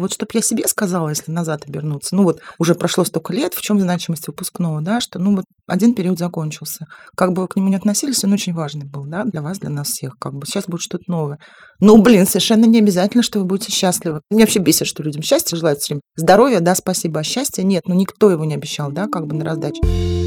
вот чтобы я себе сказала, если назад обернуться, ну вот уже прошло столько лет, в чем значимость выпускного, да, что ну вот один период закончился. Как бы вы к нему не относились, он очень важный был, да, для вас, для нас всех. Как бы сейчас будет что-то новое. Ну, блин, совершенно не обязательно, что вы будете счастливы. Меня вообще бесит, что людям счастье желают все время. Здоровья, да, спасибо, а счастья нет, ну никто его не обещал, да, как бы на раздаче.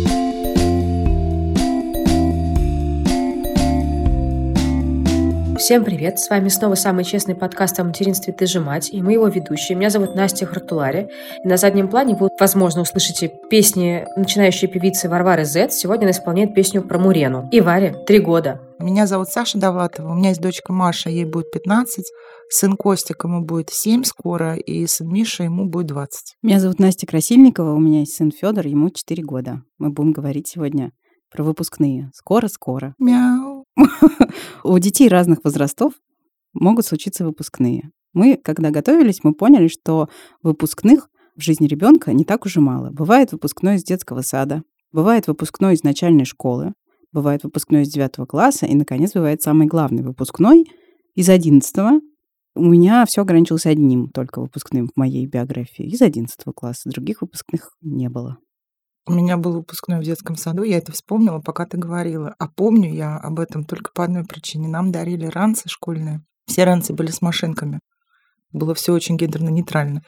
Всем привет! С вами снова самый честный подкаст о материнстве «Ты же мать» и мы его ведущие. Меня зовут Настя Хартулари. И на заднем плане вы, возможно, услышите песни начинающей певицы Варвары Зет. Сегодня она исполняет песню про Мурену. И Варе три года. Меня зовут Саша Довлатова, у меня есть дочка Маша, ей будет 15, сын Костик, ему будет 7 скоро, и сын Миша, ему будет 20. Меня зовут Настя Красильникова, у меня есть сын Федор, ему 4 года. Мы будем говорить сегодня про выпускные. Скоро-скоро. Мяу. У детей разных возрастов могут случиться выпускные. Мы, когда готовились, мы поняли, что выпускных в жизни ребенка не так уж и мало. Бывает выпускной из детского сада, бывает выпускной из начальной школы, бывает выпускной из девятого класса, и, наконец, бывает самый главный выпускной из одиннадцатого. У меня все ограничилось одним только выпускным в моей биографии из одиннадцатого класса. Других выпускных не было. У меня был выпускной в детском саду, я это вспомнила, пока ты говорила. А помню я об этом только по одной причине. Нам дарили ранцы школьные. Все ранцы были с машинками. Было все очень гендерно-нейтрально.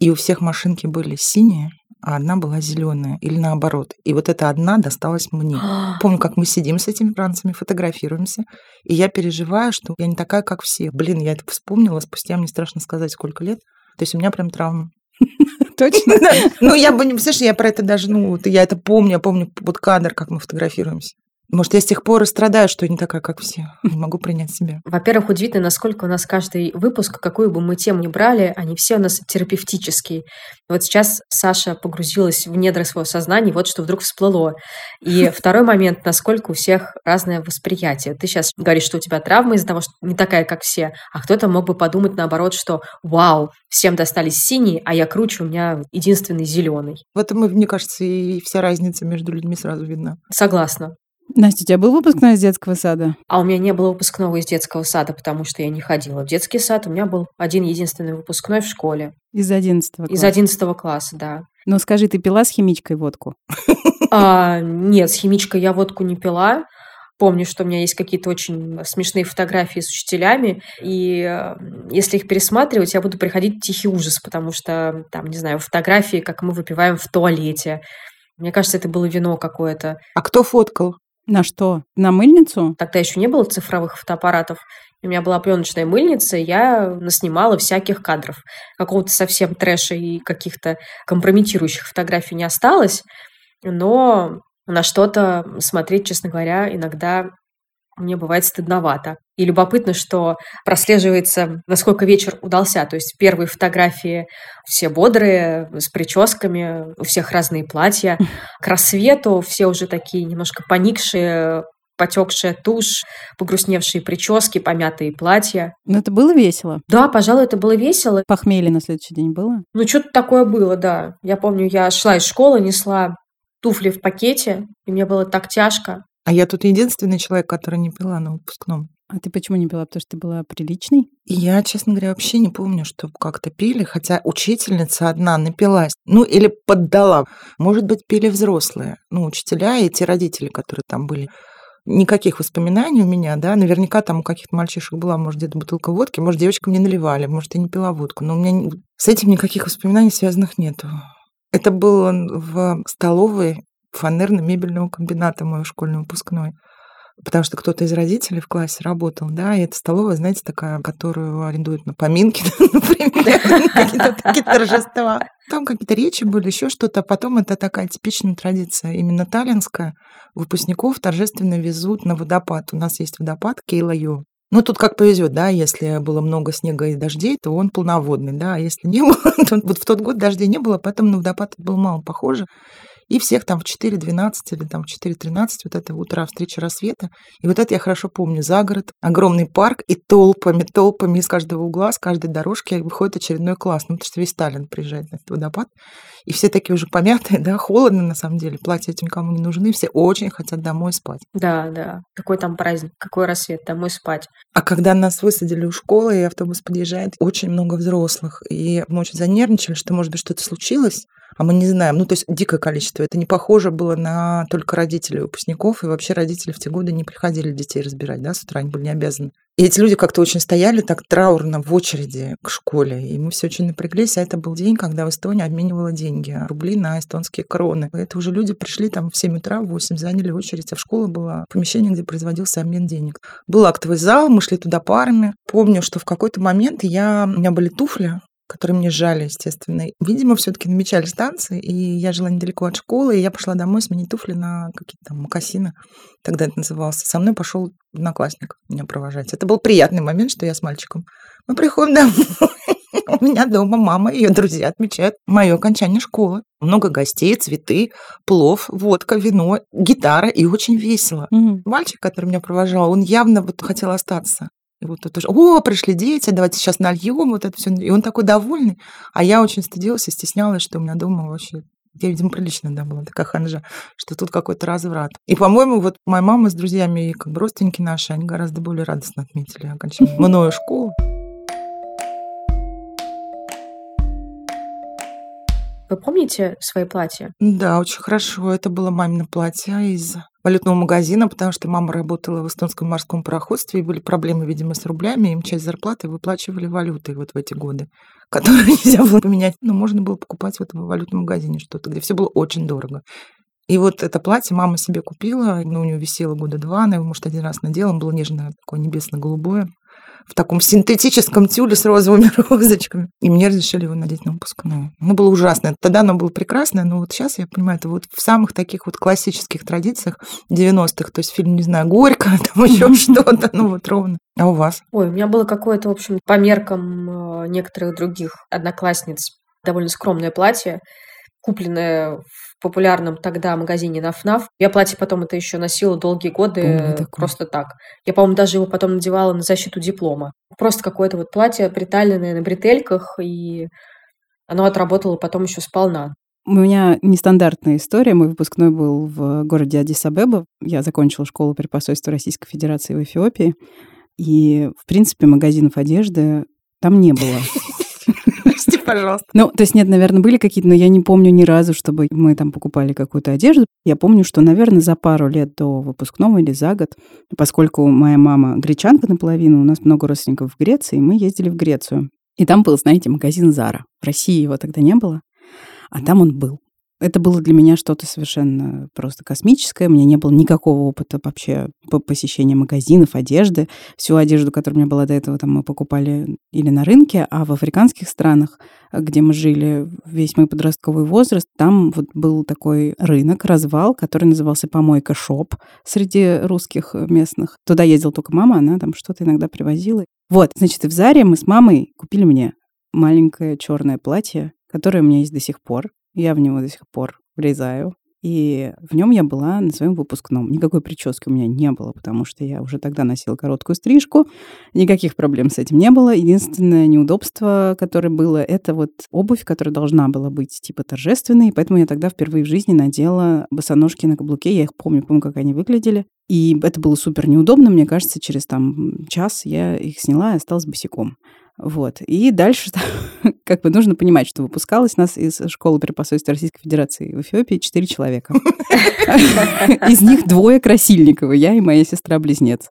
И у всех машинки были синие, а одна была зеленая или наоборот. И вот эта одна досталась мне. Помню, как мы сидим с этими ранцами, фотографируемся, и я переживаю, что я не такая, как все. Блин, я это вспомнила, спустя мне страшно сказать, сколько лет. То есть у меня прям травма. Точно? Ну, я бы не... Представляешь, я про это даже, ну, я это помню, я помню вот кадр, как мы фотографируемся. Может, я с тех пор и страдаю, что я не такая, как все. Не могу принять себя. Во-первых, удивительно, насколько у нас каждый выпуск, какую бы мы тему ни брали, они все у нас терапевтические. Вот сейчас Саша погрузилась в недра своего сознания, вот что вдруг всплыло. И второй момент, насколько у всех разное восприятие. Ты сейчас говоришь, что у тебя травма из-за того, что не такая, как все, а кто-то мог бы подумать наоборот, что вау, всем достались синие, а я круче, у меня единственный зеленый. В этом, мне кажется, и вся разница между людьми сразу видна. Согласна. Настя, у тебя был выпускной из детского сада? А у меня не было выпускного из детского сада, потому что я не ходила в детский сад. У меня был один единственный выпускной в школе. Из одиннадцатого класса? Из одиннадцатого класса, да. Ну, скажи, ты пила с химичкой водку? А, нет, с химичкой я водку не пила. Помню, что у меня есть какие-то очень смешные фотографии с учителями, и э, если их пересматривать, я буду приходить в тихий ужас, потому что, там, не знаю, фотографии, как мы выпиваем в туалете. Мне кажется, это было вино какое-то. А кто фоткал? На что? На мыльницу? Тогда еще не было цифровых фотоаппаратов. У меня была пленочная мыльница, и я наснимала всяких кадров. Какого-то совсем трэша и каких-то компрометирующих фотографий не осталось, но на что-то смотреть, честно говоря, иногда мне бывает стыдновато. И любопытно, что прослеживается, насколько вечер удался. То есть первые фотографии все бодрые, с прическами, у всех разные платья. К рассвету все уже такие немножко поникшие, потекшая тушь, погрустневшие прически, помятые платья. Но это было весело? Да, пожалуй, это было весело. Похмелье на следующий день было? Ну, что-то такое было, да. Я помню, я шла из школы, несла туфли в пакете, и мне было так тяжко. А я тут единственный человек, который не пила на выпускном. А ты почему не пила? Потому что ты была приличной? Я, честно говоря, вообще не помню, что как-то пили, хотя учительница одна напилась. Ну, или поддала. Может быть, пили взрослые. Ну, учителя и те родители, которые там были. Никаких воспоминаний у меня, да, наверняка там у каких-то мальчишек была, может, где-то бутылка водки, может, девочкам не наливали, может, я не пила водку, но у меня с этим никаких воспоминаний связанных нету. Это было в столовой фанерно-мебельного комбината мой школьный выпускной. Потому что кто-то из родителей в классе работал, да, и это столовая, знаете, такая, которую арендуют на поминки, например, какие-то такие торжества. Там какие-то речи были, еще что-то. А потом это такая типичная традиция, именно таллинская. Выпускников торжественно везут на водопад. У нас есть водопад Кейлайо. Ну, тут как повезет, да, если было много снега и дождей, то он полноводный, да, а если не было, то вот в тот год дождей не было, поэтому на водопад было мало похоже. И всех там в 4.12 или там в 4.13 вот это утро встреча рассвета. И вот это я хорошо помню. За город, огромный парк, и толпами, толпами из каждого угла, с каждой дорожки выходит очередной класс. Ну, потому что весь Сталин приезжает на этот водопад. И все такие уже помятые, да, холодно на самом деле. Платья этим никому не нужны, все очень хотят домой спать. Да, да. Какой там праздник, какой рассвет, домой спать. А когда нас высадили у школы, и автобус подъезжает, очень много взрослых. И мы очень занервничали, что, может быть, что-то случилось а мы не знаем. Ну, то есть дикое количество. Это не похоже было на только родителей выпускников, и вообще родители в те годы не приходили детей разбирать, да, с утра они были не обязаны. И эти люди как-то очень стояли так траурно в очереди к школе, и мы все очень напряглись, а это был день, когда в Эстонии обменивала деньги, рубли на эстонские кроны. И это уже люди пришли там в 7 утра, в 8, заняли очередь, а в школе было помещение, где производился обмен денег. Был актовый зал, мы шли туда парами. Помню, что в какой-то момент я, у меня были туфли, которые мне жали, естественно. Видимо, все-таки намечали станции, и я жила недалеко от школы, и я пошла домой сменить туфли на какие-то там мокасины, тогда это назывался. Со мной пошел одноклассник меня провожать. Это был приятный момент, что я с мальчиком. Мы приходим домой. У меня дома мама и ее друзья отмечают мое окончание школы. Много гостей, цветы, плов, водка, вино, гитара и очень весело. Mm-hmm. Мальчик, который меня провожал, он явно вот хотел остаться. И вот тут уже, о, пришли дети, давайте сейчас нальем, вот это все. И он такой довольный. А я очень стыдилась и стеснялась, что у меня дома вообще я, видимо, прилично, да, была такая ханжа, что тут какой-то разврат. И, по-моему, вот моя мама с друзьями и как бы родственники наши, они гораздо более радостно отметили окончание мною школу. Вы помните свои платья? Да, очень хорошо. Это было мамино платье из валютного магазина, потому что мама работала в эстонском морском пароходстве, и были проблемы, видимо, с рублями, им часть зарплаты выплачивали валютой вот в эти годы, которые нельзя было поменять. Но можно было покупать вот в валютном магазине что-то, где все было очень дорого. И вот это платье мама себе купила, ну, у нее висело года два, она его, может, один раз надела, было нежное, такое небесно-голубое в таком синтетическом тюле с розовыми розочками. И мне разрешили его надеть на выпускную. Ну, было ужасно. Тогда оно было прекрасное, но вот сейчас я понимаю, это вот в самых таких вот классических традициях 90-х. То есть фильм, не знаю, Горько, там еще что-то, ну вот ровно. А у вас? Ой, у меня было какое-то, в общем, по меркам э, некоторых других одноклассниц довольно скромное платье, купленное в популярном тогда магазине Наф-Наф. Я платье потом это еще носила долгие годы просто так. Я, по-моему, даже его потом надевала на защиту диплома. Просто какое-то вот платье приталенное на бретельках, и оно отработало потом еще сполна. У меня нестандартная история. Мой выпускной был в городе Адис-Абеба. Я закончила школу при посольстве Российской Федерации в Эфиопии. И, в принципе, магазинов одежды там не было. Прости, пожалуйста. Ну, то есть, нет, наверное, были какие-то, но я не помню ни разу, чтобы мы там покупали какую-то одежду. Я помню, что, наверное, за пару лет до выпускного или за год, поскольку моя мама гречанка наполовину, у нас много родственников в Греции, мы ездили в Грецию. И там был, знаете, магазин Зара. В России его тогда не было, а там он был. Это было для меня что-то совершенно просто космическое. У меня не было никакого опыта вообще по посещения магазинов, одежды. Всю одежду, которая у меня была до этого, там мы покупали или на рынке, а в африканских странах, где мы жили весь мой подростковый возраст, там вот был такой рынок, развал, который назывался «Помойка Shop» среди русских местных. Туда ездила только мама, она там что-то иногда привозила. Вот, значит, в Заре мы с мамой купили мне маленькое черное платье, которое у меня есть до сих пор. Я в него до сих пор влезаю. И в нем я была на своем выпускном. Никакой прически у меня не было, потому что я уже тогда носила короткую стрижку. Никаких проблем с этим не было. Единственное неудобство, которое было, это вот обувь, которая должна была быть типа торжественной. Поэтому я тогда впервые в жизни надела босоножки на каблуке. Я их помню, помню, как они выглядели. И это было супер неудобно. Мне кажется, через там час я их сняла и осталась босиком. Вот. И дальше как бы нужно понимать, что выпускалось нас из школы при посольстве Российской Федерации в Эфиопии четыре человека. Из них двое Красильниковы, я и моя сестра-близнец.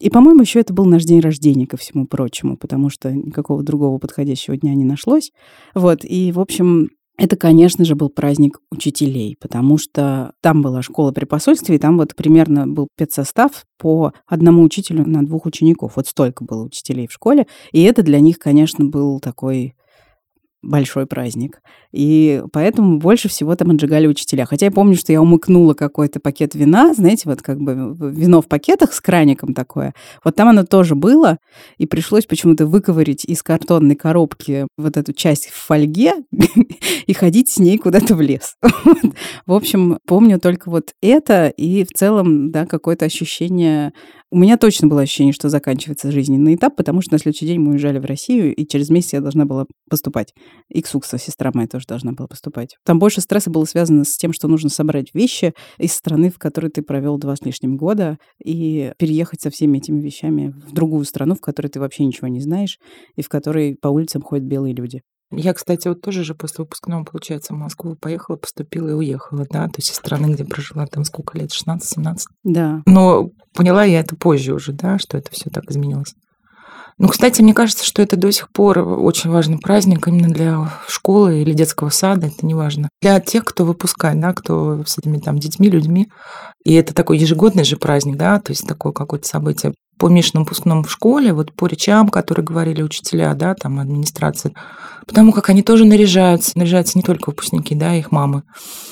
И, по-моему, еще это был наш день рождения, ко всему прочему, потому что никакого другого подходящего дня не нашлось. Вот, и, в общем, это, конечно же, был праздник учителей, потому что там была школа при посольстве, и там вот примерно был педсостав по одному учителю на двух учеников. Вот столько было учителей в школе. И это для них, конечно, был такой большой праздник. И поэтому больше всего там отжигали учителя. Хотя я помню, что я умыкнула какой-то пакет вина, знаете, вот как бы вино в пакетах с краником такое. Вот там оно тоже было, и пришлось почему-то выковырить из картонной коробки вот эту часть в фольге и ходить с ней куда-то в лес. В общем, помню только вот это, и в целом, да, какое-то ощущение у меня точно было ощущение, что заканчивается жизненный этап, потому что на следующий день мы уезжали в Россию, и через месяц я должна была поступать. И Ксукса, сестра моя, тоже должна была поступать. Там больше стресса было связано с тем, что нужно собрать вещи из страны, в которой ты провел два с лишним года, и переехать со всеми этими вещами в другую страну, в которой ты вообще ничего не знаешь, и в которой по улицам ходят белые люди. Я, кстати, вот тоже же после выпускного, получается, в Москву поехала, поступила и уехала, да, то есть из страны, где прожила там сколько лет, 16-17. Да. Но поняла я это позже уже, да, что это все так изменилось. Ну, кстати, мне кажется, что это до сих пор очень важный праздник именно для школы или детского сада, это не важно. Для тех, кто выпускает, да, кто с этими там детьми, людьми. И это такой ежегодный же праздник, да, то есть такое какое-то событие по Мишиному выпускному в школе, вот по речам, которые говорили учителя, да, там администрация, потому как они тоже наряжаются, наряжаются не только выпускники, да, их мамы.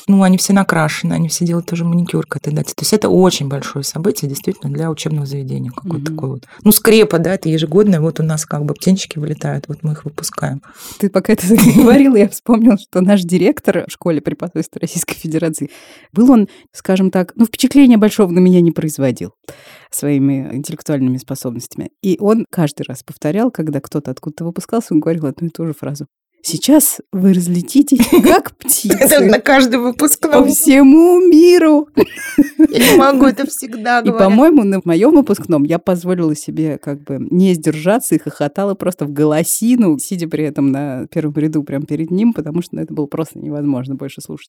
Ну, они все накрашены, они все делают тоже маникюр к этой дате. То есть это очень большое событие, действительно, для учебного заведения какое-то mm-hmm. такое вот. Ну, скрепа, да, это ежегодное, вот у нас как бы птенчики вылетают, вот мы их выпускаем. Ты пока это говорила, я вспомнил, что наш директор в школе преподавательства Российской Федерации, был он, скажем так, ну, впечатления большого на меня не производил своими интеллектуальными способностями. И он каждый раз повторял, когда кто-то откуда-то выпускался, он говорил одну и ту же фразу. Сейчас вы разлетитесь, как птицы. Это на каждый выпускном. По всему миру. Я не могу, это всегда И, по-моему, на моем выпускном я позволила себе как бы не сдержаться и хохотала просто в голосину, сидя при этом на первом ряду прямо перед ним, потому что ну, это было просто невозможно больше слушать.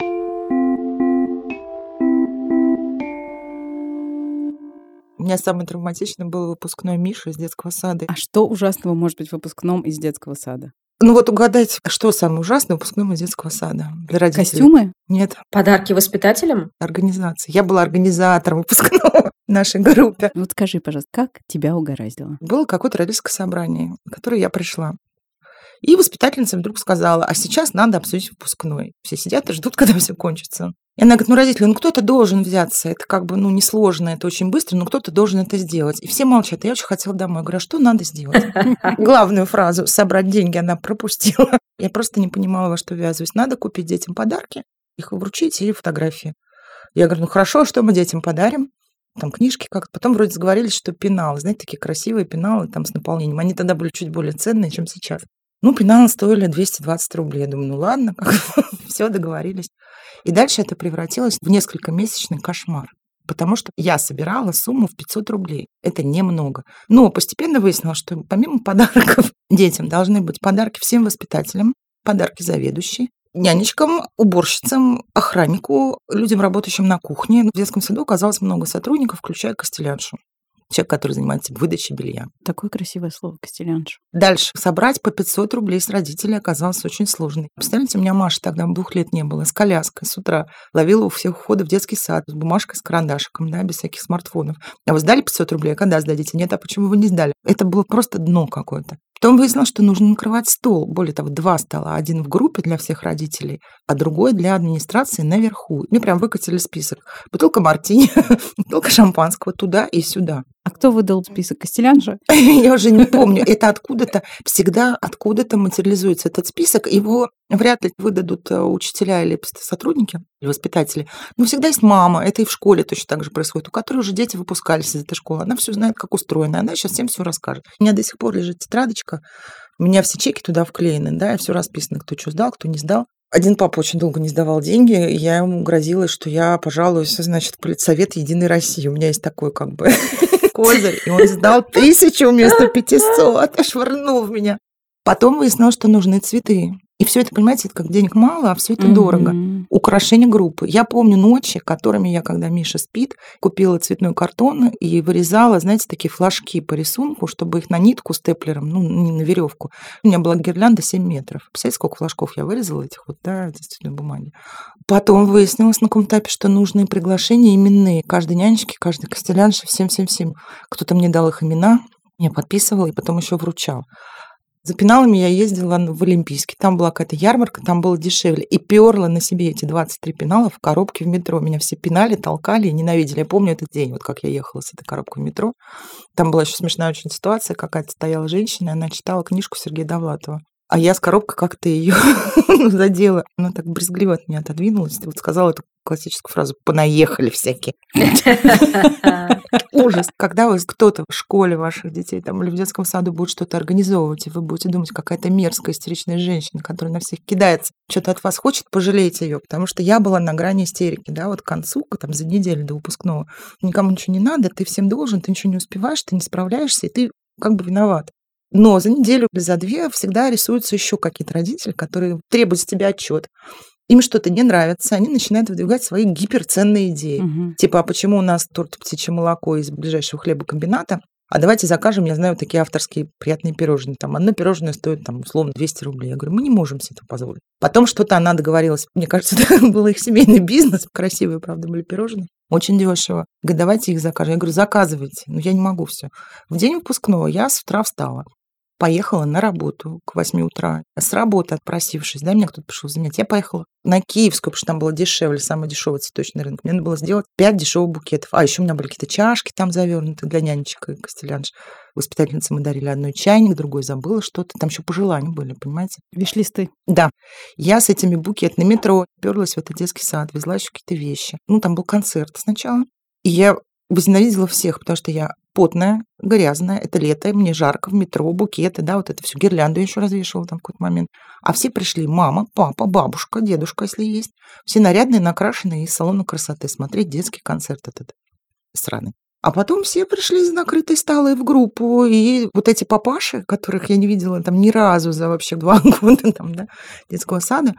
У меня самый травматичный был выпускной Миша из детского сада. А что ужасного может быть в выпускном из детского сада? Ну вот угадайте, что самое ужасное выпускном из детского сада для родителей? Костюмы? Нет. Подарки воспитателям? Организация. Я была организатором выпускного нашей группе. Вот скажи, пожалуйста, как тебя угораздило? Было какое-то родительское собрание, на которое я пришла. И воспитательница вдруг сказала, а сейчас надо обсудить выпускной. Все сидят и ждут, когда все кончится. И она говорит, ну, родители, ну, кто-то должен взяться. Это как бы, ну, несложно, это очень быстро, но кто-то должен это сделать. И все молчат. И я очень хотела домой. Я говорю, а что надо сделать? Главную фразу «собрать деньги» она пропустила. Я просто не понимала, во что ввязываюсь. Надо купить детям подарки, их вручить и фотографии. Я говорю, ну, хорошо, а что мы детям подарим? Там книжки как-то. Потом вроде сговорились, что пеналы, знаете, такие красивые пеналы там с наполнением. Они тогда были чуть более ценные, чем сейчас. Ну, пеналы стоили 220 рублей. Я думаю, ну ладно, как все договорились. И дальше это превратилось в несколько месячный кошмар. Потому что я собирала сумму в 500 рублей. Это немного. Но постепенно выяснилось, что помимо подарков детям должны быть подарки всем воспитателям, подарки заведующей, нянечкам, уборщицам, охраннику, людям, работающим на кухне. В детском саду оказалось много сотрудников, включая костеляншу человек, который занимается выдачей белья. Такое красивое слово, костелянш. Дальше. Собрать по 500 рублей с родителей оказалось очень сложно. Представляете, у меня Маша тогда двух лет не было, с коляской с утра. Ловила у всех входа в детский сад с бумажкой, с карандашиком, да, без всяких смартфонов. А вы сдали 500 рублей? А когда сдадите? Нет, а почему вы не сдали? Это было просто дно какое-то. Потом выяснилось, что нужно накрывать стол. Более того, два стола. Один в группе для всех родителей, а другой для администрации наверху. Мне прям выкатили список. Бутылка мартини, бутылка шампанского туда и сюда. А кто выдал список? Костелян же? Я уже не помню. Это откуда-то, всегда откуда-то материализуется этот список. Его вряд ли выдадут э, учителя или сотрудники, или воспитатели. Но всегда есть мама, это и в школе точно так же происходит, у которой уже дети выпускались из этой школы. Она все знает, как устроена. Она сейчас всем все расскажет. У меня до сих пор лежит тетрадочка, у меня все чеки туда вклеены, да, и все расписано, кто что сдал, кто не сдал. Один папа очень долго не сдавал деньги, и я ему грозила, что я пожалуюсь, значит, политсовет Единой России. У меня есть такой как бы козырь, и он сдал тысячу вместо 500, швырнул в меня. Потом выяснилось, что нужны цветы. И все это, понимаете, это как денег мало, а все это mm-hmm. дорого. Украшение группы. Я помню ночи, которыми я, когда Миша спит, купила цветной картон и вырезала, знаете, такие флажки по рисунку, чтобы их на нитку степлером, ну, не на веревку. У меня была гирлянда 7 метров. Представляете, сколько флажков я вырезала этих вот, да, действительно, бумаги. Потом выяснилось на каком этапе, что нужны приглашения именные. Каждой нянечке, каждой костелянше, всем-всем-всем. Кто-то мне дал их имена, я подписывала и потом еще вручал. За пеналами я ездила в Олимпийский. Там была какая-то ярмарка, там было дешевле. И перла на себе эти 23 пенала в коробке в метро. Меня все пинали, толкали и ненавидели. Я помню этот день, вот как я ехала с этой коробкой в метро. Там была еще смешная очень ситуация. Какая-то стояла женщина, и она читала книжку Сергея Довлатова. А я с коробкой как-то ее задела. Она так брезгливо от меня отодвинулась. Вот сказала эту классическую фразу «понаехали всякие». Ужас. Когда вы кто-то в школе ваших детей там, или в детском саду будет что-то организовывать, и вы будете думать, какая-то мерзкая истеричная женщина, которая на всех кидается, что-то от вас хочет, пожалейте ее, потому что я была на грани истерики, да, вот к концу, там, за неделю до выпускного. Никому ничего не надо, ты всем должен, ты ничего не успеваешь, ты не справляешься, и ты как бы виноват. Но за неделю или за две всегда рисуются еще какие-то родители, которые требуют с тебя отчет. Им что-то не нравится, они начинают выдвигать свои гиперценные идеи. Мгм. Типа, а почему у нас торт птичье молоко из ближайшего хлебокомбината? А давайте закажем, я знаю, такие авторские приятные пирожные. Там одно пирожное стоит, там, условно, 200 рублей. Я говорю, мы не можем себе это позволить. Потом что-то она договорилась. Мне кажется, это был их семейный бизнес. Красивые, правда, были пирожные. Очень дешево. Говорит, давайте их закажем. Я говорю, заказывайте. Но я не могу все. В день выпускного я с утра встала. Поехала на работу к 8 утра. С работы отпросившись, да, меня кто-то пришел занять. Я поехала на Киевскую, потому что там было дешевле, самый дешевый цветочный рынок. Мне надо было сделать 5 дешевых букетов. А еще у меня были какие-то чашки там завернуты для нянечек и костелянш. Воспитательнице мы дарили одной чайник, другой забыла что-то. Там еще пожелания были, понимаете? Виш-листы. Да. Я с этими букетами метро перлась в этот детский сад, везла еще какие-то вещи. Ну, там был концерт сначала. И я возненавидела всех, потому что я потная, грязная, это лето, мне жарко, в метро, букеты, да, вот это все, гирлянду я еще развешивала там в какой-то момент. А все пришли, мама, папа, бабушка, дедушка, если есть. Все нарядные, накрашенные из салона красоты смотреть детский концерт этот сраный. А потом все пришли из накрытой столы в группу, и вот эти папаши, которых я не видела там ни разу за вообще два года там, да, детского сада,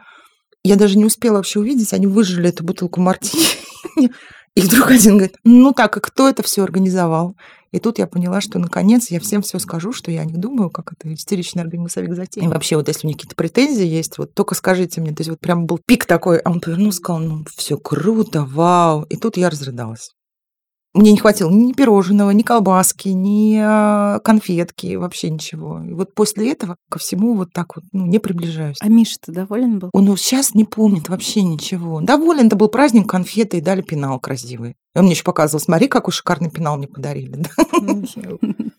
я даже не успела вообще увидеть, они выжили эту бутылку мартини. И вдруг один говорит, ну так, а кто это все организовал? И тут я поняла, что наконец я всем все скажу, что я не думаю, как это истеричный организовик затея. И вообще, вот если у них какие-то претензии есть, вот только скажите мне. То есть вот прям был пик такой, а он повернулся, сказал, ну все круто, вау. И тут я разрыдалась. Мне не хватило ни пирожного, ни колбаски, ни а, конфетки, вообще ничего. И вот после этого ко всему вот так вот ну, не приближаюсь. А Миша-то доволен был? Он сейчас не помнит вообще ничего. Доволен, это был праздник, конфеты и дали пенал красивый. И он мне еще показывал, смотри, какой шикарный пенал мне подарили. Да?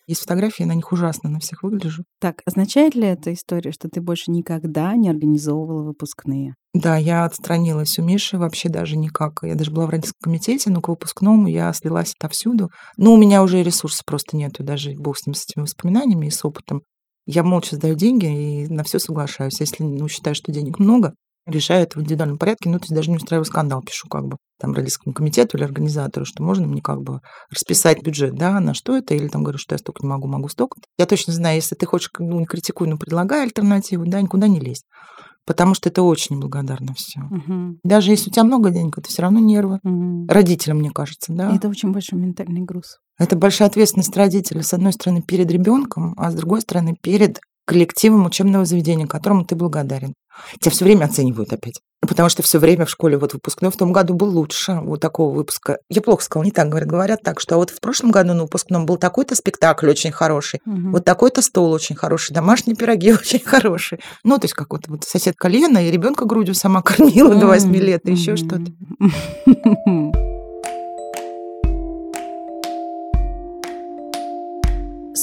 Есть фотографии, на них ужасно на всех выгляжу. Так, означает ли эта история, что ты больше никогда не организовывала выпускные? Да, я отстранилась у Миши вообще даже никак. Я даже была в родительском комитете, но к выпускному я слилась отовсюду. Но у меня уже ресурсов просто нету, даже бог с ним, с этими воспоминаниями и с опытом. Я молча сдаю деньги и на все соглашаюсь. Если ну, считаю, что денег много, решаю это в индивидуальном порядке, ну, то есть даже не устраиваю скандал, пишу как бы там родительскому комитету или организатору, что можно мне как бы расписать бюджет, да, на что это, или там говорю, что я столько не могу, могу столько. Я точно знаю, если ты хочешь, ну, не критикуй, но предлагай альтернативу, да, никуда не лезь. Потому что это очень неблагодарно все. Мгм. Даже если у тебя много денег, это все равно нервы. Мгм. Родителям, мне кажется, да. И Это очень большой ментальный груз. Это большая ответственность родителя, с одной стороны, перед ребенком, а с другой стороны, перед коллективом учебного заведения, которому ты благодарен. Тебя все время оценивают опять. Потому что все время в школе вот выпускной в том году был лучше вот такого выпуска. Я плохо сказала, не так говорят. Говорят так, что а вот в прошлом году на выпускном был такой-то спектакль очень хороший, Мгм. вот такой-то стол очень хороший, домашние пироги очень хорошие. Ну, то есть как вот, вот соседка Лена и ребенка грудью сама кормила до 8 лет, и еще что-то.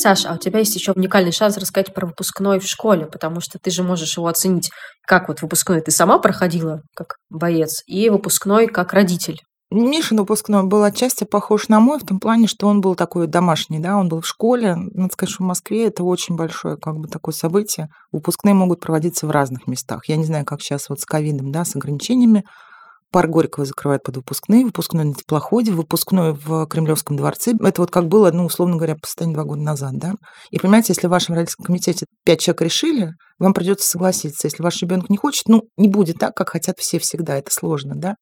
Саш, а у тебя есть еще уникальный шанс рассказать про выпускной в школе, потому что ты же можешь его оценить, как вот выпускной ты сама проходила как боец, и выпускной как родитель. Мишин выпускной был отчасти похож на мой в том плане, что он был такой домашний, да, он был в школе. Надо сказать, что в Москве это очень большое как бы такое событие. Выпускные могут проводиться в разных местах. Я не знаю, как сейчас вот с ковидом, да, с ограничениями. Парк Горького закрывают под выпускные, выпускной на теплоходе, выпускной в Кремлевском дворце. Это вот как было, ну, условно говоря, по состоянию два года назад, да. И понимаете, если в вашем родительском комитете пять человек решили, вам придется согласиться. Если ваш ребенок не хочет, ну, не будет так, как хотят все всегда. Это сложно, да.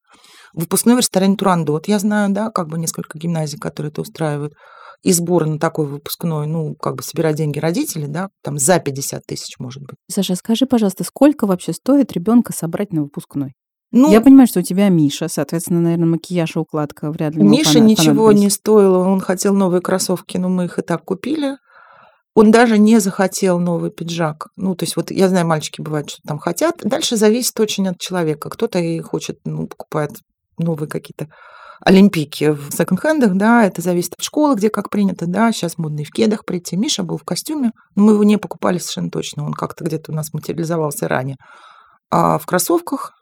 Выпускной в ресторане Турандот. Я знаю, да, как бы несколько гимназий, которые это устраивают. И сбор на такой выпускной, ну, как бы собирать деньги родители, да, там за 50 тысяч, может быть. Саша, скажи, пожалуйста, сколько вообще стоит ребенка собрать на выпускной? Ну, Я понимаю, что у тебя Миша, соответственно, наверное, макияж и укладка вряд ли пона- ничего не стоило. Он хотел новые кроссовки, но мы их и так купили. Он даже не захотел новый пиджак. Ну, то есть вот я знаю, мальчики бывают, что там хотят. Дальше зависит очень от человека. Кто-то и хочет, ну, покупает новые какие-то олимпийки в секонд-хендах, да, это зависит от школы, где как принято, да, сейчас модно и в кедах прийти. Миша был в костюме, но мы его не покупали совершенно точно, он как-то где-то у нас материализовался ранее. А в кроссовках,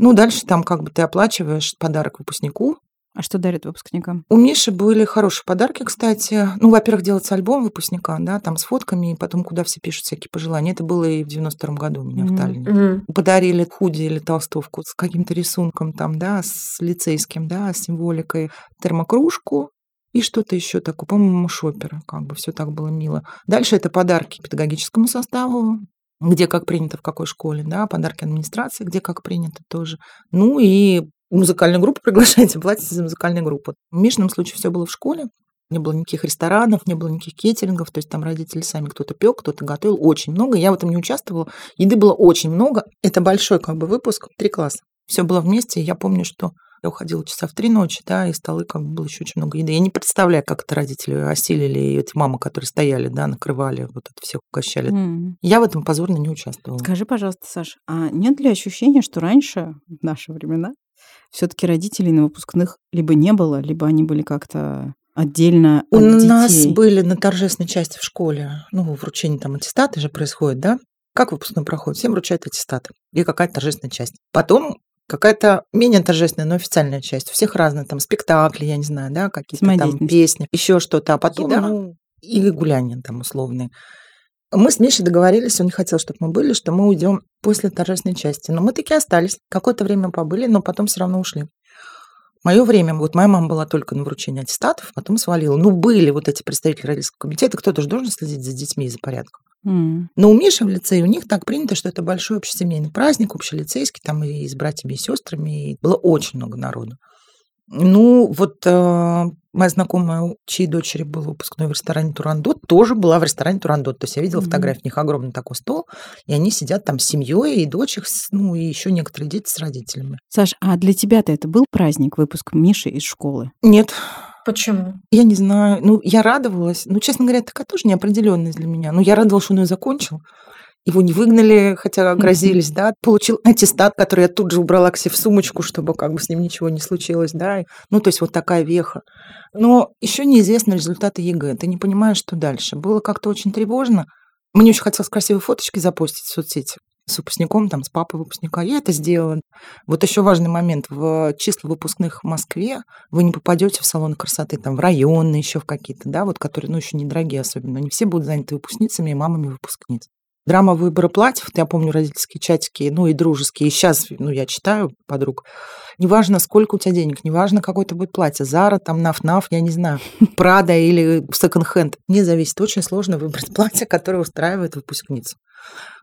ну, дальше там как бы ты оплачиваешь подарок выпускнику, а что дарят выпускникам? У Миши были хорошие подарки, кстати. Ну, во-первых, делается альбом выпускника, да, там с фотками, и потом куда все пишут всякие пожелания. Это было и в 92 году у меня mm-hmm. в Таллине. Mm-hmm. Подарили худи или толстовку с каким-то рисунком там, да, с лицейским, да, с символикой, термокружку, и что-то еще такое, по-моему, шопера, как бы все так было мило. Дальше это подарки педагогическому составу, где как принято, в какой школе, да, подарки администрации, где как принято тоже. Ну и музыкальную группу приглашаете, платите за музыкальную группу. В Мишном случае все было в школе. Не было никаких ресторанов, не было никаких кетерингов, то есть там родители сами кто-то пек, кто-то готовил, очень много. Я в этом не участвовала. Еды было очень много. Это большой как бы выпуск, три класса. Все было вместе. Я помню, что я уходила часа в три ночи, да, и столы как бы было еще очень много еды. Я не представляю, как это родители осилили, и эти мамы, которые стояли, да, накрывали, вот это всех угощали. Mm. Я в этом позорно не участвовала. Скажи, пожалуйста, Саш, а нет ли ощущения, что раньше, в наши времена, все-таки родителей на выпускных либо не было, либо они были как-то отдельно У от нас детей. были на торжественной части в школе, ну, вручение там аттестаты же происходит, да? Как выпускной проходит? Всем вручают аттестаты. И какая-то торжественная часть. Потом какая-то менее торжественная, но официальная часть. У всех разные там спектакли, я не знаю, да, какие-то там песни, еще что-то. А потом, да. ну, и гуляния там условные. Мы с Мишей договорились, он не хотел, чтобы мы были, что мы уйдем после торжественной части. Но мы таки остались. Какое-то время побыли, но потом все равно ушли. Мое время, вот моя мама была только на вручении аттестатов, потом свалила. Ну, были вот эти представители родительского комитета, кто-то же должен следить за детьми и за порядком. Mm. Но у Миши в лицее, у них так принято, что это большой общесемейный праздник, общелицейский, там и с братьями и сестрами, и было очень много народу. Ну, вот э, моя знакомая, чьей дочери был выпускной в ресторане Турандот, тоже была в ресторане Турандот. То есть я видела mm-hmm. фотографии, у них огромный такой стол, и они сидят там с семьей, и дочь их, ну, и еще некоторые дети с родителями. Саш, а для тебя-то это был праздник, выпуск Миши из школы? Нет. Почему? Я не знаю. Ну, я радовалась. Ну, честно говоря, такая тоже неопределенность для меня. Ну, я радовалась, что он ее закончил. Его не выгнали, хотя грозились, да. Получил аттестат, который я тут же убрала к себе в сумочку, чтобы как бы с ним ничего не случилось, да. Ну, то есть вот такая веха. Но еще неизвестны результаты ЕГЭ. Ты не понимаешь, что дальше. Было как-то очень тревожно. Мне очень хотелось красивые фоточки запостить в соцсети с выпускником, там, с папой выпускника. Я это сделала. Вот еще важный момент. В числах выпускных в Москве вы не попадете в салоны красоты, там, в районные еще в какие-то, да, вот, которые, ну, еще недорогие особенно. Они все будут заняты выпускницами и мамами выпускниц. Драма выбора платьев, я помню родительские чатики, ну и дружеские, и сейчас, ну, я читаю подруг. Неважно, сколько у тебя денег, неважно, какое это будет платье, Зара, там, Наф-Наф, я не знаю, Прада или секонд-хенд. Не зависит, очень сложно выбрать платье, которое устраивает выпускницу.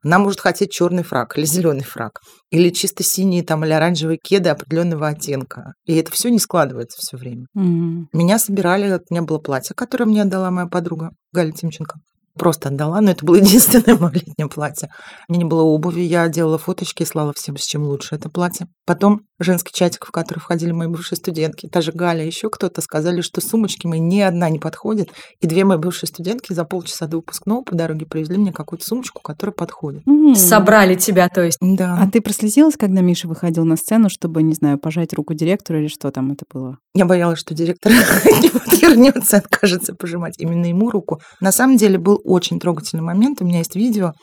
Она может хотеть черный фраг или зеленый фраг, или чисто синие там, или оранжевые кеды определенного оттенка. И это все не складывается все время. Mm-hmm. Меня собирали, у меня было платье, которое мне отдала моя подруга Галя Тимченко просто отдала, но это было единственное мое летнее платье. У меня не было обуви, я делала фоточки и слала всем, с чем лучше это платье. Потом женский чатик, в который входили мои бывшие студентки, та же Галя, еще кто-то, сказали, что сумочки мои ни одна не подходит. И две мои бывшие студентки за полчаса до выпускного по дороге привезли мне какую-то сумочку, которая подходит. Mm. Собрали тебя, то есть. Да. А ты прослезилась, когда Миша выходил на сцену, чтобы, не знаю, пожать руку директору или что там это было? Я боялась, что директор не вернется, откажется пожимать именно ему руку. На самом деле был очень трогательный момент. У меня есть видео,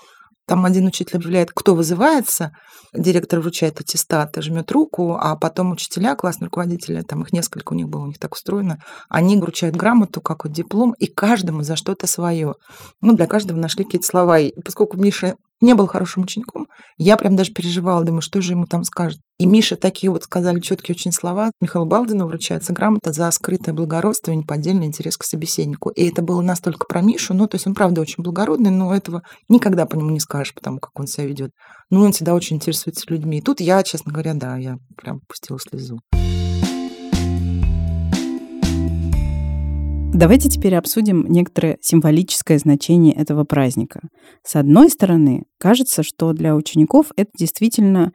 там один учитель объявляет, кто вызывается, директор вручает аттестат, жмет руку, а потом учителя, классные руководители, там их несколько у них было, у них так устроено, они вручают грамоту, как вот диплом, и каждому за что-то свое. Ну, для каждого нашли какие-то слова. И поскольку Миша не был хорошим учеником. Я прям даже переживала, думаю, что же ему там скажут. И Миша такие вот сказали четкие очень слова. Михаилу Балдину вручается грамота за скрытое благородство и неподдельный интерес к собеседнику. И это было настолько про Мишу, ну, то есть он, правда, очень благородный, но этого никогда по нему не скажешь, потому как он себя ведет. Ну, он всегда очень интересуется людьми. И тут я, честно говоря, да, я прям пустила слезу. Давайте теперь обсудим некоторое символическое значение этого праздника. С одной стороны, кажется, что для учеников это действительно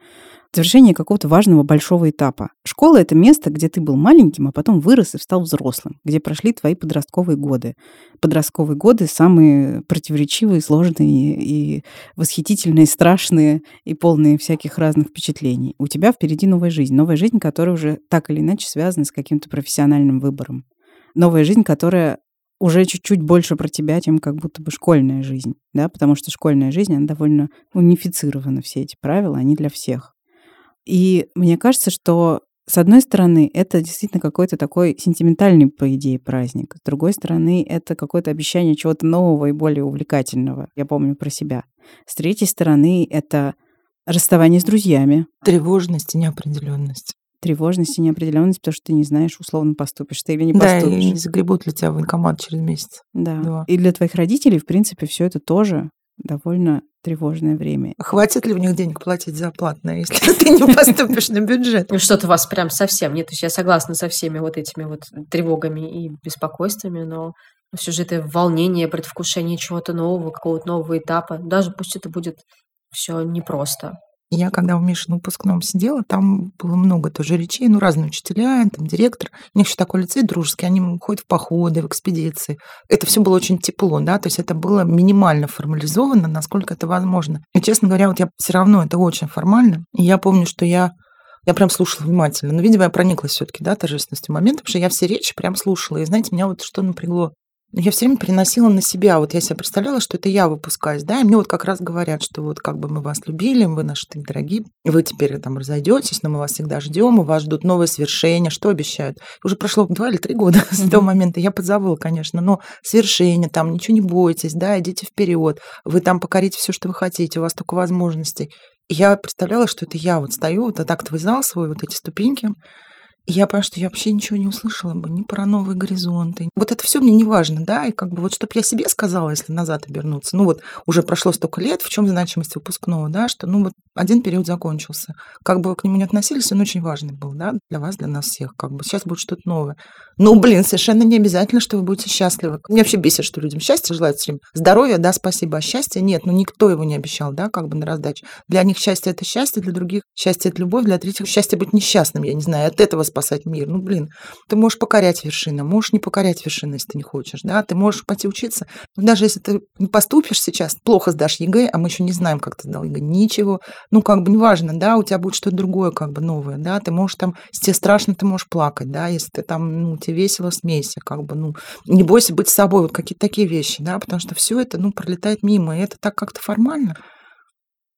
завершение какого-то важного большого этапа. Школа — это место, где ты был маленьким, а потом вырос и стал взрослым, где прошли твои подростковые годы. Подростковые годы самые противоречивые, сложные и восхитительные, страшные и полные всяких разных впечатлений. У тебя впереди новая жизнь. Новая жизнь, которая уже так или иначе связана с каким-то профессиональным выбором. Новая жизнь, которая уже чуть-чуть больше про тебя, чем как будто бы школьная жизнь, да, потому что школьная жизнь, она довольно унифицирована, все эти правила, они для всех. И мне кажется, что с одной стороны, это действительно какой-то такой сентиментальный, по идее, праздник. С другой стороны, это какое-то обещание чего-то нового и более увлекательного. Я помню про себя. С третьей стороны, это расставание с друзьями. Тревожность и неопределенность. Тревожность и неопределенность, потому что ты не знаешь, условно поступишь ты или не Да, поступишь. и не загребут ли тебя в военкомат через месяц. Да. Да. И для твоих родителей, в принципе, все это тоже довольно тревожное время. Хватит ли у них денег платить за платное, если ты не поступишь на бюджет? Ну, Что-то вас прям совсем нет. То есть я согласна со всеми вот этими вот тревогами и беспокойствами, но все же это волнение, предвкушение чего-то нового, какого-то нового этапа. Даже пусть это будет все непросто. Я когда у Миши на выпускном сидела, там было много тоже речей, ну, разные учителя, там директор. У них еще такой лицей дружеский, они ходят в походы, в экспедиции. Это все было очень тепло, да, то есть это было минимально формализовано, насколько это возможно. И, честно говоря, вот я все равно, это очень формально. И я помню, что я я прям слушала внимательно. Но, видимо, я прониклась все-таки, да, торжественностью момента, потому что я все речи прям слушала. И, знаете, меня вот что напрягло. Я все время переносила на себя. Вот я себе представляла, что это я выпускаюсь, да, и мне вот как раз говорят, что вот как бы мы вас любили, вы наши такие дорогие, вы теперь там разойдетесь, но мы вас всегда ждем, и вас ждут новые свершения. Что обещают? Уже прошло два или три года с того момента. Я подзабыла, конечно, но свершения, там ничего не бойтесь, да, идите вперед. Вы там покорите все, что вы хотите, у вас только возможностей. И я представляла, что это я вот стою, вот тактовый зал свой, вот эти ступеньки, я понимаю, что я вообще ничего не услышала бы, ни про новые горизонты. Вот это все мне не важно, да, и как бы вот чтобы я себе сказала, если назад обернуться, ну вот уже прошло столько лет, в чем значимость выпускного, да, что ну вот один период закончился. Как бы вы к нему не относились, он очень важный был, да, для вас, для нас всех, как бы сейчас будет что-то новое. Ну, блин, совершенно не обязательно, что вы будете счастливы. Мне вообще бесит, что людям счастье желают все время. Здоровья, да, спасибо, а счастья нет, ну никто его не обещал, да, как бы на раздаче. Для них счастье – это счастье, для других счастье – это любовь, для третьих счастье быть несчастным, я не знаю, от этого спасать мир. Ну, блин, ты можешь покорять вершины, можешь не покорять вершины, если ты не хочешь, да, ты можешь пойти учиться. Но даже если ты не поступишь сейчас, плохо сдашь ЕГЭ, а мы еще не знаем, как ты сдал ЕГЭ, ничего, ну, как бы неважно, да, у тебя будет что-то другое, как бы новое, да, ты можешь там, если тебе страшно, ты можешь плакать, да, если ты там, ну, тебе весело, смейся, как бы, ну, не бойся быть собой, вот какие-то такие вещи, да, потому что все это, ну, пролетает мимо, и это так как-то формально.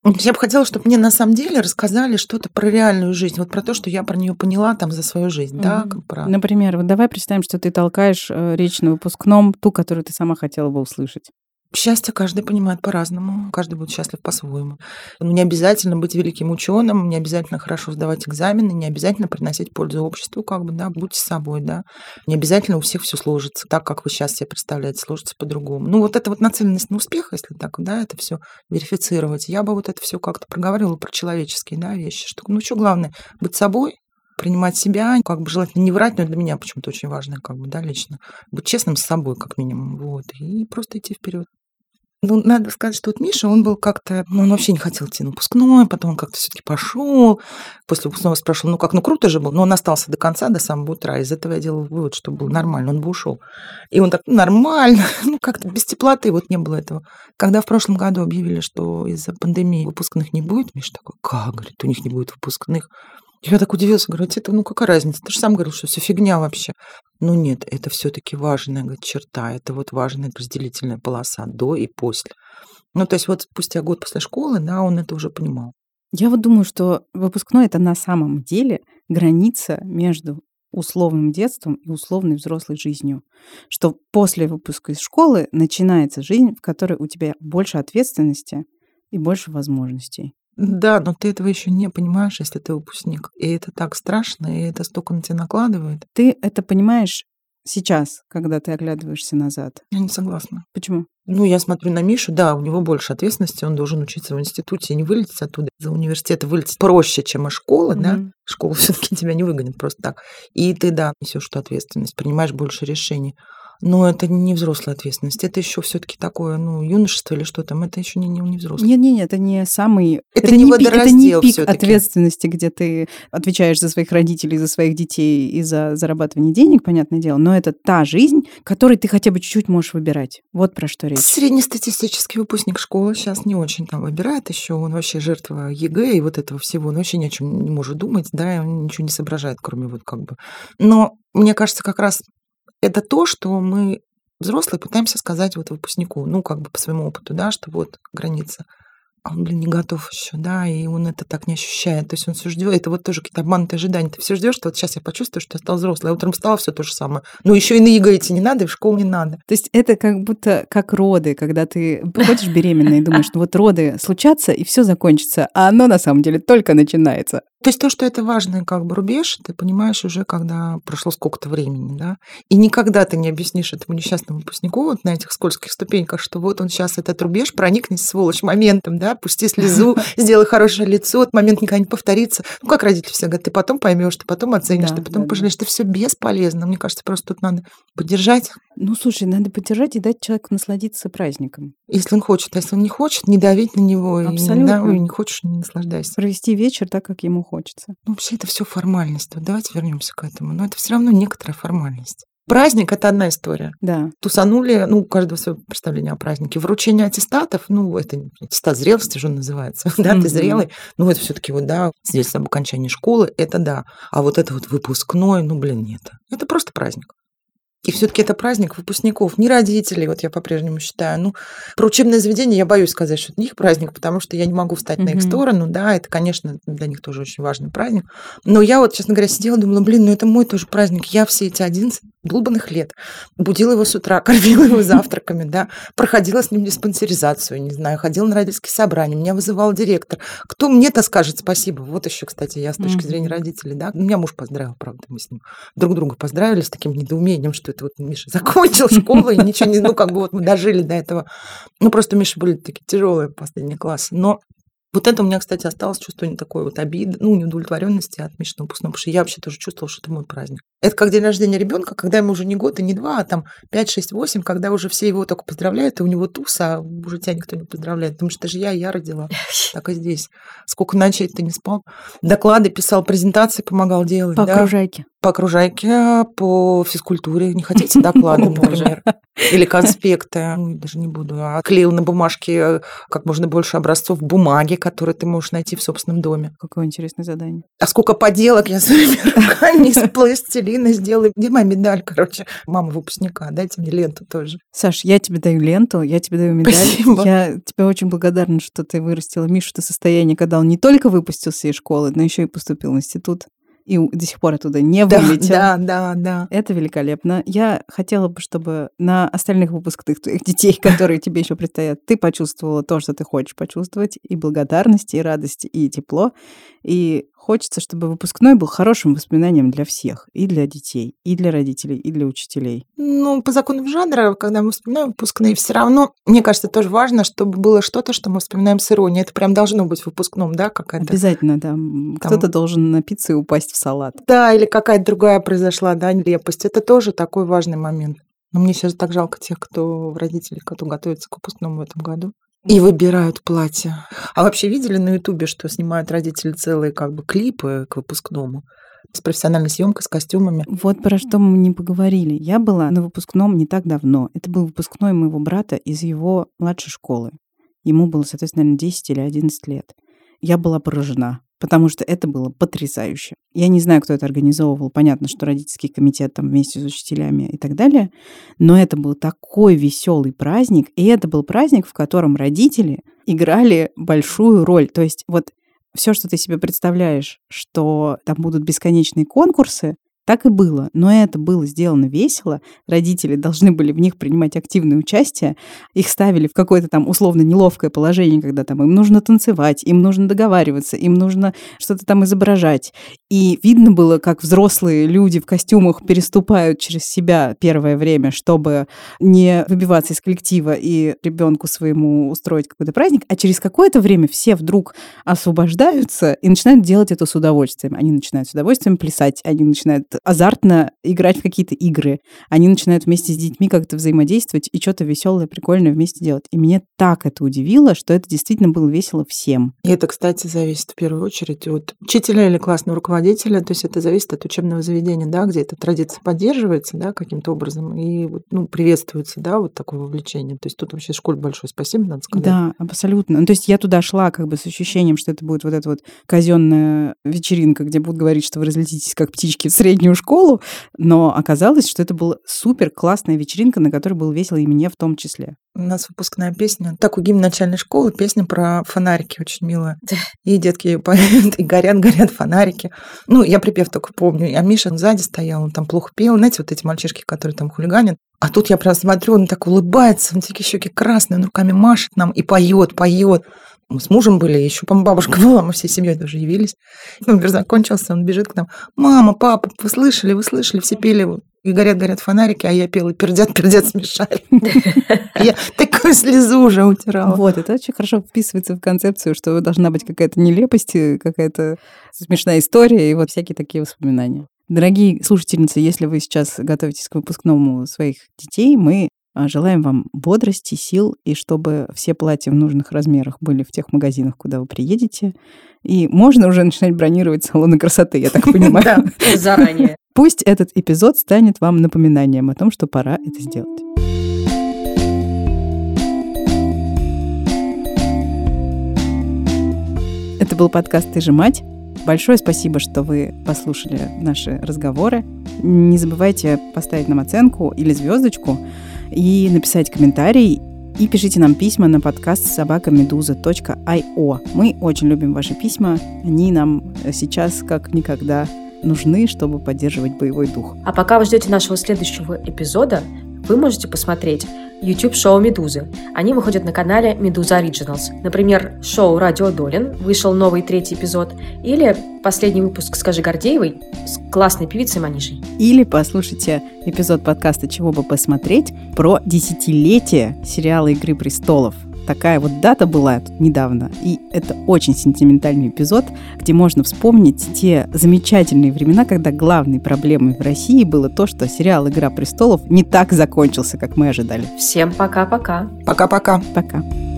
Я бы хотела, чтобы мне на самом деле рассказали что-то про реальную жизнь, вот про то, что я про нее поняла там за свою жизнь, да, Мгм. как про... Например, вот давай представим, что ты толкаешь э, речь на выпускном, ту, которую ты сама хотела бы услышать. Счастье каждый понимает по-разному, каждый будет счастлив по-своему. Не обязательно быть великим ученым, не обязательно хорошо сдавать экзамены, не обязательно приносить пользу обществу, как бы, да, будьте собой, да. Не обязательно у всех все сложится так, как вы сейчас себе представляете, сложится по-другому. Ну, вот эта вот нацеленность на успех, если так, да, это все верифицировать, я бы вот это все как-то проговорила про человеческие, да, вещи, что, ну, что главное, быть собой, принимать себя, как бы желательно не врать, но для меня почему-то очень важно, как бы, да, лично, быть честным с собой, как минимум, вот, и просто идти вперед. Ну, надо сказать, что вот Миша, он был как-то, ну, он вообще не хотел идти на выпускной, потом он как-то все-таки пошел, после выпускного спрашивал, ну, как, ну, круто же был, но он остался до конца, до самого утра, из этого я делала вывод, что был нормально, он бы ушел. И он так, ну, нормально, ну, как-то без теплоты вот не было этого. Когда в прошлом году объявили, что из-за пандемии выпускных не будет, Миша такой, как, говорит, у них не будет выпускных. Я так удивился, говорю, «А это, ну какая разница? Ты же сам говорил, что все фигня вообще. Ну нет, это все-таки важная говорит, черта, это вот важная разделительная полоса до и после. Ну, то есть вот спустя год после школы, да, он это уже понимал. Я вот думаю, что выпускной это на самом деле граница между условным детством и условной взрослой жизнью. Что после выпуска из школы начинается жизнь, в которой у тебя больше ответственности и больше возможностей. Да, но ты этого еще не понимаешь, если ты выпускник. И это так страшно, и это столько на тебя накладывает. Ты это понимаешь сейчас, когда ты оглядываешься назад. Я не согласна. Почему? Ну, я смотрю на Мишу, да, у него больше ответственности, он должен учиться в институте и не вылететь оттуда. За университет вылететь проще, чем из школы, да. Мгм. Школа все-таки тебя не выгонит просто так. И ты, да, несешь эту ответственность, принимаешь больше решений. Но это не взрослая ответственность. Это еще все-таки такое, ну, юношество или что там. Это еще не, не, не взрослый. Нет, нет, нет, это не самый... Это не пик, это не пик ответственности, где ты отвечаешь за своих родителей, за своих детей и за зарабатывание денег, понятное дело. Но это та жизнь, которой ты хотя бы чуть-чуть можешь выбирать. Вот про что речь. Среднестатистический выпускник школы сейчас не очень там выбирает еще. Он вообще жертва ЕГЭ и вот этого всего. Он вообще ни о чем не может думать, да, и он ничего не соображает, кроме вот как бы. Но мне кажется, как раз это то, что мы взрослые пытаемся сказать вот выпускнику, ну, как бы по своему опыту, да, что вот граница. А он, блин, не готов еще, да, и он это так не ощущает. То есть он все ждет, это вот тоже какие-то обманутые ожидания. Ты все ждешь, что вот сейчас я почувствую, что я стал взрослый. А утром встала, все то же самое. Ну, еще и на идти не надо, и в школу не надо. То есть это как будто как роды, когда ты приходишь беременная и думаешь, ну вот роды случатся, и все закончится, а оно на самом деле только начинается. То есть то, что это важный как бы рубеж, ты понимаешь уже, когда прошло сколько-то времени, да, и никогда ты не объяснишь этому несчастному выпускнику вот на этих скользких ступеньках, что вот он сейчас этот рубеж проникнет, сволочь, моментом, да, пусти слезу, сделай хорошее лицо, этот момент никогда не повторится. Ну, как родители все говорят, ты потом поймешь, ты потом оценишь, Да, ты потом да, да. пожалеешь, это все бесполезно. Мне кажется, просто тут надо поддержать, Ну, слушай, надо поддержать и дать человеку насладиться праздником. если он хочет, а если он не хочет, не давить на него, и, Абсолютно. да, не хочешь, не наслаждайся. Провести вечер так, как ему хочется. Ну, вообще это все формальность. Вот давайте вернемся к этому. Но это все равно некоторая формальность. Праздник это одна история. Да. Тусанули, ну, у каждого свое представление о празднике. Вручение аттестатов, ну, это аттестат зрелости же он называется. да, ты зрелый. Ну, это все-таки вот, да, свидетельство об окончании школы, это да. А вот это вот выпускной, ну, блин, нет. Это просто праздник. И все-таки это праздник выпускников, не родителей, вот я по-прежнему считаю. Ну, про учебное заведение я боюсь сказать, что это не их праздник, потому что я не могу встать на их сторону. Да, это, конечно, для них тоже очень важный праздник. Но я вот, честно говоря, сидела, думала, блин, ну это мой тоже праздник. Я все эти 11 долбанных лет будила его с утра, кормила его завтраками, да, проходила с ним диспансеризацию, не знаю, ходила на родительские собрания, меня вызывал директор. Кто мне-то скажет спасибо? Вот еще, кстати, я с точки зрения родителей, да, меня муж поздравил, правда, мы с ним друг друга поздравили с таким недоумением, что это вот Миша закончил школу, и ничего не, ну, как бы вот мы дожили до этого. Ну, просто у Миши были такие тяжелые последние классы. Но вот это у меня, кстати, осталось чувство не такой вот обиды, ну, неудовлетворенности от Мишиного выпускного, потому что я вообще тоже чувствовала, что это мой праздник. Это как день рождения ребенка, когда ему уже не год и не два, а там 5, 6, 8, когда уже все его только поздравляют, и у него туз, а уже тебя никто не поздравляет. Потому что это же я, я родила. Так и здесь. Сколько ночей ты не спал. Доклады писал, презентации помогал делать. По да. окружайке. По окружайке, по физкультуре. Не хотите доклады, например? Или конспекты. Даже не буду. А клеил на бумажке э, как можно больше образцов бумаги, которые ты можешь найти в собственном доме. Какое интересное задание. А сколько поделок я своими руками из пластилина сделала. Где моя медаль, короче? Мама выпускника, дайте мне ленту тоже. Саш, я тебе даю ленту, я тебе даю медаль. Спасибо. Я тебе очень благодарна, что ты вырастила Мишу до состояния, когда он не только выпустился из школы, но еще и поступил в институт. И до сих пор оттуда не Да, вылетел. да, да, да. Это великолепно. Я хотела бы, чтобы на остальных выпускных твоих детей, которые тебе еще предстоят, ты почувствовала то, что ты хочешь почувствовать, и благодарность, и радость, и тепло. И хочется, чтобы выпускной был хорошим воспоминанием для всех, и для детей, и для родителей, и для учителей. Ну, по законам жанра, когда мы вспоминаем выпускные, все равно, мне кажется, тоже важно, чтобы было что-то, что мы вспоминаем с иронией. Это прям должно быть в выпускном, да, какая-то... Обязательно, да. м, Кто-то должен напиться и упасть в салат. Да, или какая-то другая произошла, да, нелепость. Это тоже такой важный момент. Но мне сейчас так жалко тех, кто родители, кто готовится к выпускному в этом году. И выбирают платье. А вообще видели на Ютубе, что снимают родители целые как бы клипы к выпускному? С профессиональной съемкой, с костюмами. Вот про что мы не поговорили. Я была на выпускном не так давно. Это был выпускной моего брата из его младшей школы. Ему было, соответственно, наверное, 10 или 11 лет. Я была поражена, потому что это было потрясающе. Я не знаю, кто это организовывал. Понятно, что родительский комитет там вместе с учителями и так далее. Но это был такой веселый праздник. И это был праздник, в котором родители играли большую роль. То есть вот все, что ты себе представляешь, что там будут бесконечные конкурсы, так и было. Но это было сделано весело. Родители должны были в них принимать активное участие. Их ставили в какое-то там условно неловкое положение, когда там им нужно танцевать, им нужно договариваться, им нужно что-то там изображать. И видно было, как взрослые люди в костюмах переступают через себя первое время, чтобы не выбиваться из коллектива и ребенку своему устроить какой-то праздник. А через какое-то время все вдруг освобождаются и начинают делать это с удовольствием. Они начинают с удовольствием плясать, они начинают азартно играть в какие-то игры. Они начинают вместе с детьми как-то взаимодействовать и что-то веселое, прикольное вместе делать. И меня так это удивило, что это действительно было весело всем. И это, кстати, зависит в первую очередь от учителя или классного руководителя. То есть это зависит от учебного заведения, да, где эта традиция поддерживается, да, каким-то образом, и ну, приветствуется, да, вот такое вовлечение. То есть тут вообще школе большое спасибо, надо сказать. Да, абсолютно. Ну, то есть я туда шла как бы с ощущением, что это будет вот эта вот казенная вечеринка, где будут говорить, что вы разлетитесь как птички в среднюю школу, но оказалось, что это была супер классная вечеринка, на которой было весело и мне в том числе. У нас выпускная песня. Так, у гимн начальной школы песня про фонарики очень милая. И детки ее поют, и горят, горят фонарики. Ну, я припев только помню. А Миша сзади стоял, он там плохо пел. Знаете, вот эти мальчишки, которые там хулиганят. А тут я прям смотрю, он так улыбается, он такие щеки красные, он руками машет нам и поет, поет. Мы с мужем были, еще, по бабушка была, мы всей семьей тоже явились. Он закончился, он бежит к нам. Мама, папа, вы слышали, вы слышали, все пели и горят-горят фонарики, а я пела пердят-пердят смешали. Я такую слезу уже утирала. Вот, это очень хорошо вписывается в концепцию, что должна быть какая-то нелепость, какая-то смешная история и вот всякие такие воспоминания. Дорогие слушательницы, если вы сейчас готовитесь к выпускному своих детей, мы желаем вам бодрости, сил, и чтобы все платья в нужных размерах были в тех магазинах, куда вы приедете. И можно уже начинать бронировать салоны красоты, я так понимаю. Да, заранее. Пусть этот эпизод станет вам напоминанием о том, что пора это сделать. Это был подкаст «Ты же мать». Большое спасибо, что вы послушали наши разговоры. Не забывайте поставить нам оценку или звездочку и написать комментарий. И пишите нам письма на подкаст собакамедуза.io. Мы очень любим ваши письма. Они нам сейчас как никогда нужны, чтобы поддерживать боевой дух. А пока вы ждете нашего следующего эпизода, вы можете посмотреть YouTube-шоу «Медузы». Они выходят на канале «Медуза Originals». Например, шоу «Радио Долин» вышел новый третий эпизод, или последний выпуск «Скажи Гордеевой» с классной певицей Манишей. Или послушайте эпизод подкаста «Чего бы посмотреть» про десятилетие сериала «Игры престолов», такая вот дата была тут недавно, и это очень сентиментальный эпизод, где можно вспомнить те замечательные времена, когда главной проблемой в России было то, что сериал «Игра престолов» не так закончился, как мы ожидали. Всем пока-пока. Пока-пока. Пока. -пока. пока.